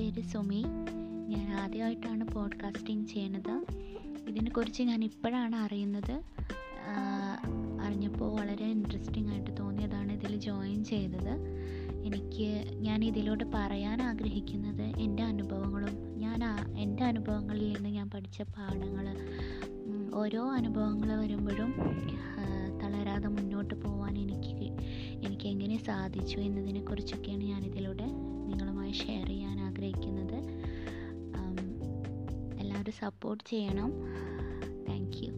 പേര് സുമി ഞാൻ ആദ്യമായിട്ടാണ് പോഡ്കാസ്റ്റിംഗ് ചെയ്യുന്നത്. ഇതിനെക്കുറിച്ച് ഞാൻ ഇപ്പോഴാണ് അറിയുന്നത്. അറിഞ്ഞപ്പോൾ വളരെ ഇൻട്രസ്റ്റിംഗ് ആയിട്ട് തോന്നിയതാണ് ഇതിൽ ജോയിൻ ചെയ്തത്. എനിക്ക് ഞാൻ ഇതിലൂടെ പറയാൻ ആഗ്രഹിക്കുന്നത് എന്റെ അനുഭവങ്ങളും ഞാൻ എന്റെ അനുഭവങ്ങളിൽ നിന്ന് ഞാൻ പഠിച്ച പാഠങ്ങൾ ഓരോ അനുഭവങ്ങൾ വരുമ്പോഴും തളരാതെ മുന്നോട്ട് പോകാൻ എനിക്ക് എനിക്ക് എങ്ങനെ സാധിച്ചു എന്നതിനെക്കുറിച്ചൊക്കെയാണ് ഞാനിതിലൂടെ നിങ്ങളുമായി ഷെയർ ചെയ്യാൻ ആഗ്രഹിക്കുന്നത്. എല്ലാവരും സപ്പോർട്ട് ചെയ്യണം. താങ്ക് യു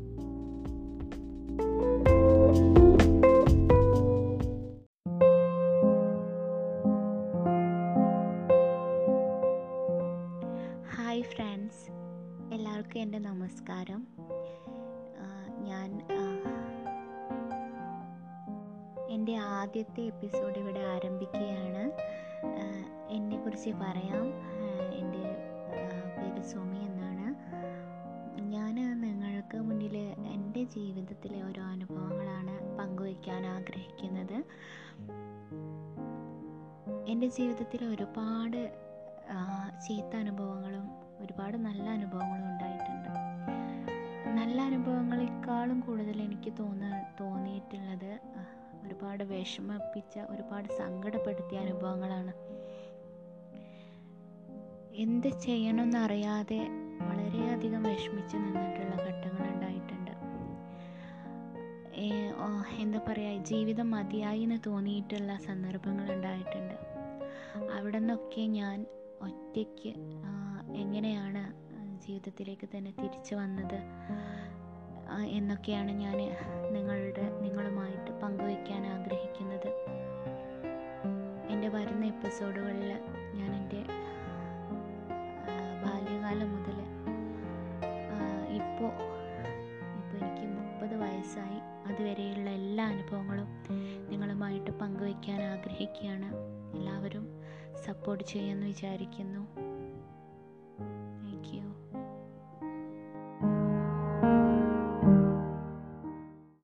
ഹായ് ഫ്രണ്ട്സ് എല്ലാവർക്കും എന്റെ നമസ്കാരം. ഞാൻ എന്റെ ആദ്യത്തെ എപ്പിസോഡ് ഇവിടെ ആരംഭിക്കുകയാണ്. എന്നെക്കുറിച്ച് പറയാം. എന്റെ പേര് സുമി എന്നാണ്. ഞാൻ നിങ്ങൾക്ക് മുന്നിൽ എന്റെ ജീവിതത്തിലെ ഓരോ അനുഭവങ്ങളാണ് പങ്കുവയ്ക്കാൻ ആഗ്രഹിക്കുന്നത്. എന്റെ ജീവിതത്തിൽ ഒരുപാട് ചീത്ത അനുഭവങ്ങളും ഒരുപാട് നല്ല അനുഭവങ്ങളും ഉണ്ടായിട്ടുണ്ട്. നല്ല അനുഭവങ്ങളെക്കാളും കൂടുതൽ എനിക്ക് തോന്ന തോന്നിയിട്ടുള്ളത് ഒരുപാട് വിഷമിപ്പിച്ച ഒരുപാട് സങ്കടപ്പെടുത്തിയ അനുഭവങ്ങളാണ്. എന്ത് ചെയ്യണമെന്നറിയാതെ വളരെയധികം വിഷമിച്ച് നിന്നിട്ടുള്ള ഘട്ടങ്ങൾ ഉണ്ടായിട്ടുണ്ട്. എന്താ പറയുക ജീവിതം മതിയായി എന്ന് തോന്നിയിട്ടുള്ള സന്ദർഭങ്ങൾ ഉണ്ടായിട്ടുണ്ട്. അവിടെ നിന്നൊക്കെ ഞാൻ ഒറ്റയ്ക്ക് എങ്ങനെയാണ് ജീവിതത്തിലേക്ക് തന്നെ തിരിച്ചു വന്നത്? എന്നൊക്കെയാണ് ഞാൻ നിങ്ങളുടെ നിങ്ങളുമായിട്ട് പങ്കുവയ്ക്കാൻ ആഗ്രഹിക്കുന്നത്. എന്റെ വരുന്ന എപ്പിസോഡുകളിൽ ഞാൻ എന്റെ ബാല്യകാലം മുതൽ ഇപ്പോൾ ഇപ്പോൾ എനിക്ക് മുപ്പത് വയസ്സായി. അതുവരെയുള്ള എല്ലാ അനുഭവങ്ങളും നിങ്ങളുമായിട്ട് പങ്കുവയ്ക്കാൻ ആഗ്രഹിക്കുകയാണ്. എല്ലാവരും സപ്പോർട്ട് ചെയ്യുമെന്ന് വിചാരിക്കുന്നു. Thank you